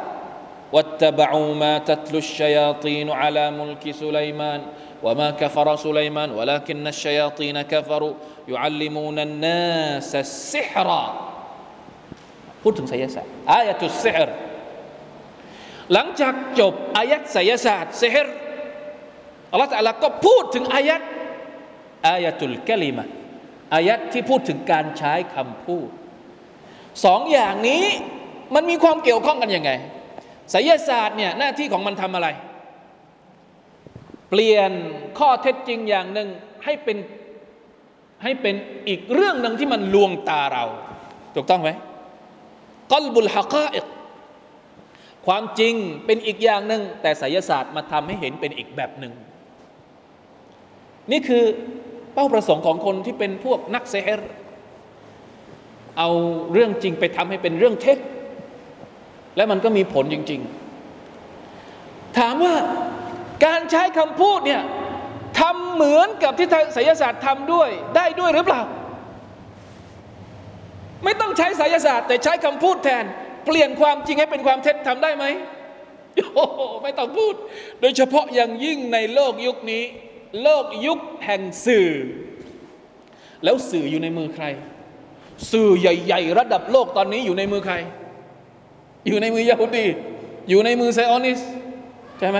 واتبعوا ما تتلو الشياطين على ملك سليمان وما كفر سليمان ولكن الشياطين كفروا يعلمون الناس السحر พูดถึงไสยศาสตร์อายะตุสซิฮรหลังจากจบอายัดไสยศาสตร์ซิฮรอัลลอฮฺตะลาก็พูดถึงอายัดอายะตุลกะลิมะอายัดที่พูดถึงการใช้คำพูด สองอย่างนี้มันมีความเกี่ยวข้องกันยังไงไสยศาสตร์เนี่ยหน้าที่ของมันทำอะไร เปลี่ยนข้อเท็จจริงอย่างหนึ่งให้เป็นให้เป็นอีกเรื่องหนึ่งที่มันลวงตาเรา ถูกต้องไหมกลบุลฮะกาอิกความจริงเป็นอีกอย่างหนึ่งแต่ไสยศาสตร์มาทำให้เห็นเป็นอีกแบบหนึ่ง นี่คือเป้าประสงค์ของคนที่เป็นพวกนักเซฮร์ เอาเรื่องจริงไปทำให้เป็นเรื่องเท็จ และมันก็มีผลจริง ๆ ถามว่าการใช้คำพูดเนี่ยทำเหมือนกับที่ทางไสยศาสตร์ทำด้วยได้ด้วยหรือเปล่า ไม่ต้องใช้ไสยศาสตร์ แต่ใช้คำพูดแทน เปลี่ยนความจริงให้เป็นความเท็จทำได้ไหมโอ้ไม่ต้องพูด โดยเฉพาะอย่างยิ่งในโลกยุคนี้ โลกยุคแห่งสื่อ แล้วสื่ออยู่ในมือใคร สื่อใหญ่ ๆ ระดับโลกตอนนี้อยู่ในมือใคร อยู่ในมือยาฮูดีอยู่ในมือไซออนิสใช่ไหม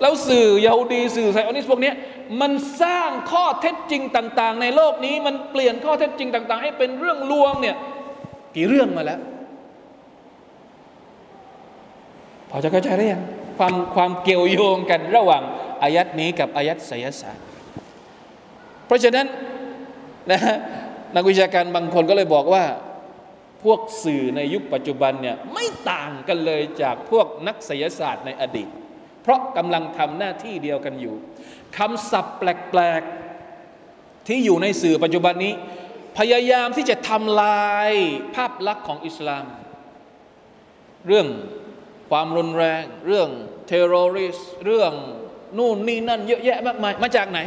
แล้วสื่อยาฮูดีสื่อไซออนิสพวกนี้มันสร้างข้อเท็จจริงต่าง ๆ ในโลกนี้ มันเปลี่ยนข้อเท็จจริงต่าง ๆ ให้เป็นเรื่องลวงเนี่ยกี่เรื่องมาแล้วพอจะเข้าใจได้ยังความความเกี่ยวโยงกันระหว่างอายัดนี้กับอายัดไสยศาสตร์เพราะฉะนั้นนะ นักวิชาการบางคนก็เลยบอกว่า พวกสื่อในยุคปัจจุบันเนี่ยไม่ต่างกันเลยจากพวกนักศิลศาสตร์ในอดีต เพราะกำลังทำหน้าที่เดียวกันอยู่คำศัพท์แปลกๆ ที่อยู่ในสื่อปัจจุบันนี้ พยายามที่จะทำลายภาพลักษณ์ของอิสลาม เรื่องความรุนแรง เรื่องเทอร์ริสเรื่องนู่นนี่นั่นเยอะแยะมากมายมาจากไหน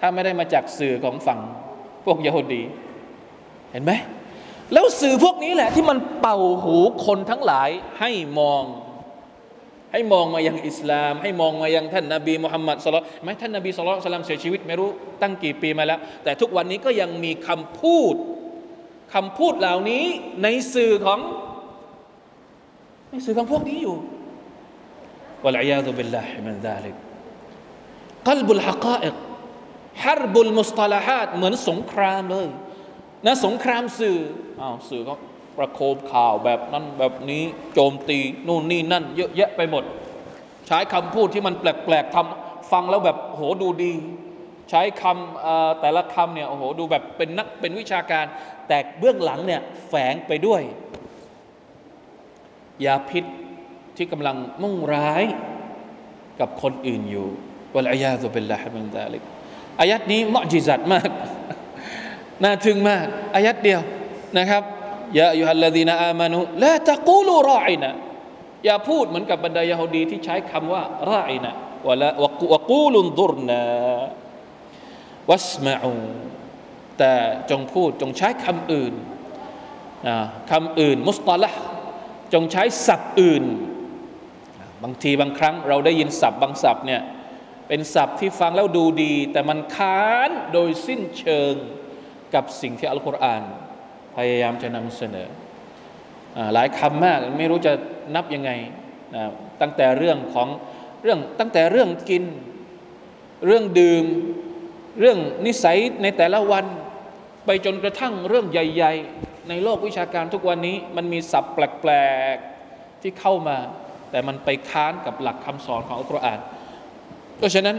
ถ้าไม่ได้มาจากสื่อของฝั่ง พวกยโฮดี เห็นไหม แล้วสื่อพวกนี้แหละ ที่มันเป่าหูคนทั้งหลายให้มอง ให้มองมายังอิสลาม ให้มองมายังท่านนาบีมุฮัมมัดสุลลัลไม่ท่านนาบีสุลต่านเสียชีวิตไม่รู้ตั้งกี่ปีมาแล้ว แต่ทุกวันนี้ก็ยังมีคำพูดคำพูดเหล่านี้ในสื่อของในสื่อของพวกนี้อยู่วะลัยยาตุบิลลาฮิมันซาลิกกลบุล ฮะกาอิกฮารบุลมุสตาลาฮัดเหมือนสงครามเลยนะสงครามสื่ออ้าวสื่อก็ประโคมข่าวแบบนั้นแบบนี้โจมตีนู่นนี่นั่น เยอะแยะไปหมด ใช้คำพูดที่มันแปลกๆทำฟังแล้วแบบโหดูดี ใช้คำแต่ละคำเนี่ยโอ้โหดูแบบเป็นนักเป็นวิชาการ แต่เบื้องหลังเนี่ยแฝงไปด้วย ยาพิษที่กำลังมุ่งร้ายกับคนอื่นอยู่วะลัยยาตุเบลลาฮิมินซาลิก อายัดนี้มอจิซัดมากน่าทึ่งมากอายัดเดียวนะครับยาอยุฮัลลดีนาอามานุละตะกูลูรออินะอย่าพูดเหมือนกับบรรดายาฮูดีที่ใช้คำว่ารออินะวะละวะกูลุนดุรนาวัสมาอูแต่จงพูดจงใช้คำอื่นคำอื่น มุสตาละจงใช้ศัพท์อื่น บางทีบางครั้งเราได้ยินศัพท์บางศัพท์เนี่ย เป็นศัพท์ที่ฟังแล้วดูดี แต่มันค้านโดยสิ้นเชิงกับสิ่งที่อัลกุรอานพยายามจะนำเสนอหลายคำมากไม่รู้จะนับยังไงนะตั้งแต่เรื่องของเรื่องตั้งแต่เรื่องกิน เรื่องดื่ม เรื่องนิสัยในแต่ละวัน ไปจนกระทั่งเรื่องใหญ่ ๆ ในโลกวิชาการทุกวันนี้ มันมีศัพท์แปลก ๆ ที่เข้ามา แต่มันไปค้านกับหลักคำสอนของอัลกุรอาน เพราะฉะนั้น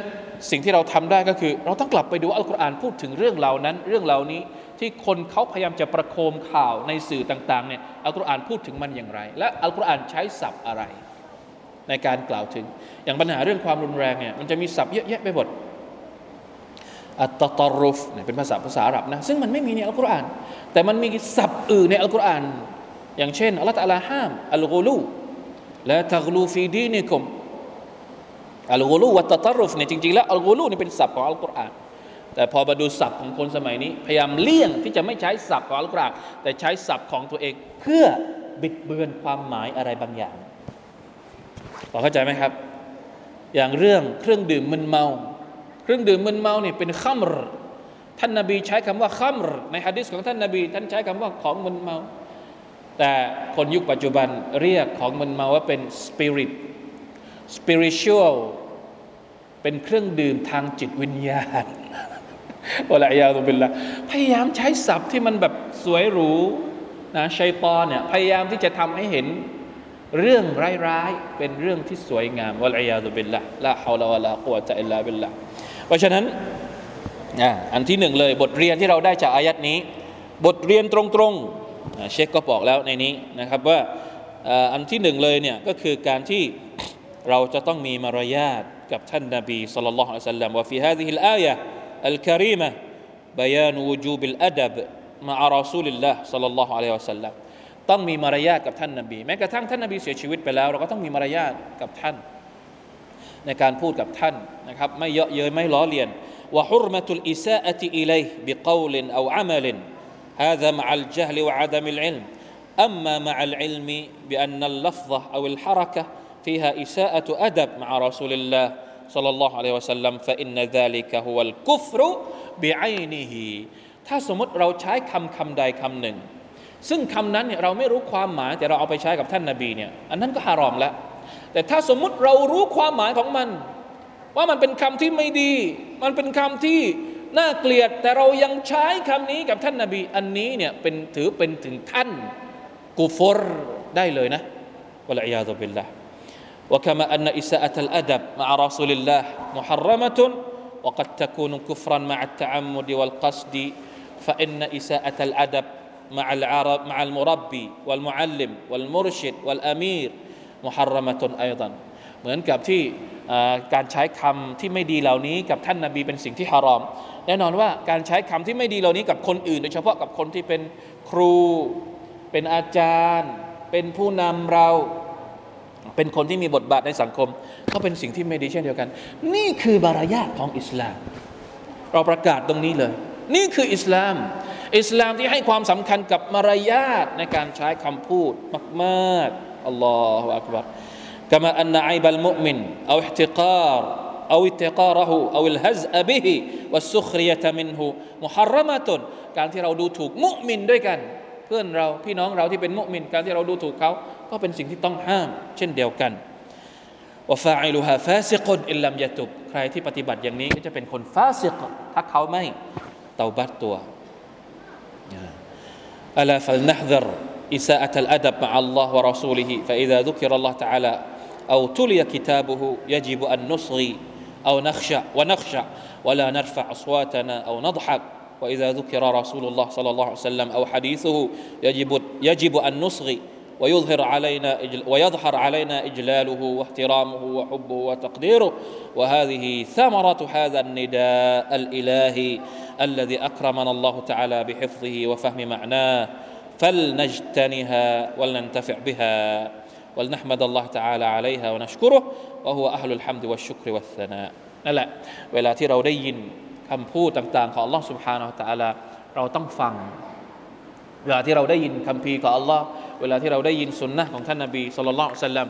สิ่งที่เราทำได้ก็คือ เราต้องกลับไปดูอัลกุรอานพูดถึงเรื่องเหล่านั้น เรื่องเหล่านี้ที่คนเขาพยายามจะประโคมข่าวในสื่อต่างๆเนี่ยอัลกุรอานพูดถึงมันอย่างไร และอัลกุรอานใช้ศัพท์อะไร ในการกล่าวถึง อย่างปัญหาเรื่องความรุนแรงเนี่ยมันจะมีศัพท์เยอะแยะไปหมดอัตตอรุฟเนี่ยเป็นภาษาภาษาอาหรับนะซึ่งมันไม่มีในอัลกุรอาน แต่มันมีศัพท์อื่นในอัลกุรอาน อย่างเช่นอัลลอฮฺตะลาห้ามอัลกูลูและตักลูฟีดีนิคม อัลกุลูวัตตรุฟเนี่ยจริงๆแล้วอัลกุลูนี่เป็นศัพท์ของอัลกุรอานแต่พอมาดูศัพท์ของคนสมัยนี้ พยายามเลี่ยงที่จะไม่ใช้ศัพท์ของอัลกุรอานแต่ใช้ศัพท์ของตัวเองเพื่อบิดเบือนความหมายอะไรบางอย่างพอเข้าใจไหมครับ อย่างเรื่องเครื่องดื่มมึนเมา เครื่องดื่มมึนเมาเนี่ยเป็นขัมรท่านนาบีใช้คำว่าขัมรในฮะดิษของท่านนาบี ท่านใช้คำว่าของมึนเมา แต่คนยุคปัจจุบันเรียกของมึนเมาว่าเป็นสปิริต spiritual เป็นเครื่องดื่มทางจิตวิญญาณวะลัยาตุบิลละพยายามใช้ศัพท์ที่มันแบบสวยหรูนะชัยตอนเนี่ยพยายามที่จะทำให้เห็นเรื่องร้ายๆเป็นเรื่องที่สวยงามوالعياذ بالله لا حول ولا قوة إلا بالله เพราะฉะนั้นอันที่หนึ่งเลย บทเรียนที่เราได้จากอายัดนี้ บทเรียนตรงๆเชคก็บอกแล้วในนี้นะครับว่าอันที่หนึ่งเลยเนี่ยก็คือการที่ เราจะต้องมีมารยาทกับท่านนบีสุลต่านละฮ์สัลลัมว่าฟีฮาดิฮิลอายะอัลคารีมะ بيان وجوب الأدب مع رسول الله صلى الله عليه وسلم ต้องมีมารยาทกับท่านนบี แม้กระทั่งท่านนบีเสียชีวิตไปแล้ว เราก็ต้องมีมารยาทกับท่าน ในการพูดกับท่านนะครับไม่เยาะเย้ยไม่ล้อเลียน وحرمة الإساءة إليه بقول أو عمل هذا مع الجهل وعدم العلم أما مع العلم بأن اللفظة أو الحركة فيها إساءة أدب مع رسول الله صلى الله عليه وسلم فإن ذلك هو الكفر بعينه ถ้าสมมติเราใช้คำคำใดคำหนึ่ง ซึ่งคำนั้นเนี่ยเราไม่รู้ความหมาย แต่เราเอาไปใช้กับท่านนาบีเนี่ยอันนั้นก็ฮารอมแล้ว แต่ถ้าสมมุติเรารู้ความหมายของมัน ว่ามันเป็นคำที่ไม่ดี มันเป็นคำที่น่าเกลียด แต่เรายังใช้คำนี้กับท่านนาบี อันนี้เนี่ยเป็นถือเป็นถึงขั้นกูฟรได้เลยนะวะลัยยาตุบิลละ وكما أن إساءة الأدب مع رسول الله محرمة وقد تكون كفرا مع التعمد والقصد فإن إساءة الأدب مع العرب مع المربي والمعلم والمرشد والأمير محرمة أيضا เหมือนกับที่การใช้คำที่ไม่ดีเหล่านี้กับท่านนาบีเป็นสิ่งที่ฮารอม แน่นอนว่าการใช้คำที่ไม่ดีเหล่านี้กับคนอื่น โดยเฉพาะกับคนที่เป็นครู เป็นอาจารย์ เป็นผู้นำเรา เป็นคนที่มีบทบาทในสังคมก็เป็นสิ่งที่ไม่ดีเช่นเดียวกัน นี่คือบารยาทของอิสลาม เราประกาศตรงนี้เลย นี่คืออิสลาม อิสลามที่ให้ความสำคัญกับมารยาทในการใช้คำพูดมากๆอัลลอฮฺอักบัร كما أن عيب المؤمن أو احتقار أو اتقاره أو الهزء به والسخرية منه محرمة การที่เราดูถูกมุมินด้วยกัน เพื่อนเราพี่น้องเราที่เป็นมุมิน การที่เราดูถูกเขาก็เป็นสิ่งที่ต้องห้าม เช่นเดียวกันว่าฟาอิลูฮาฟาซิกนอิลลัมยะตุบใครที่ปฏิบัติอย่างนี้ก็จะเป็นคนฟาซิกถ้าเขาไม่เตาบัตตัวอัลาฟัลนะฮดร إساءة الأدب مع الله ورسوله فإذا ذكر الله تعالى أو تلي كتابه يجب أن نصغي أو نخشع ونخشع ولا نرفع أصواتنا أو نضحك وإذا ذكر رسول الله صلى الله عليه وسلم أو حديثه يجب يجب أن نصغي ويظهر علينا ويظهر علينا إجلاله واحترامه وحبه وتقديره وهذه ثمرة هذا النداء الإلهي الذي أكرمنا الله تعالى بحفظه وفهم معناه فلنجتنها ولننتفع بها ولنحمد الله تعالى عليها ونشكره وهو أهل الحمد والشكر والثناء นั่นแหละเวลาที่เราได้ยิน คำพูดต่างๆของ Allah سبحانه และ تعالى เราต้องฟังเวลาที่เราได้ยินคำพีของ Allah เวลาที่เราได้ยินสุนนะของท่านนาบีสุลต่านสัลลัม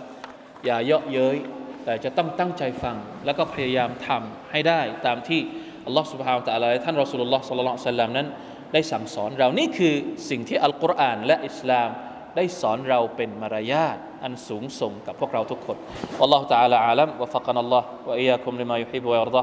อย่าเยาะเย้ยแต่จะต้องตั้งใจฟัง แล้วก็พยายามทำให้ได้ตามที่อัลลอฮฺสุบฮานตะอัลท่านรอสุลลอฮ์สัลลัลลอฮุซัลลัมนั้น ได้สั่งสอนเรานี่คือสิ่งที่อัลกุรอานและอิสลาม ได้สอนเราเป็นมารยาทอันสูงส่งกับพวกเราทุกคนอัลลอฮฺ تعالى อาลัมวะฟักนัลลอฮ์วะอียาคุมลิมายุฮิบวะยัรฎะ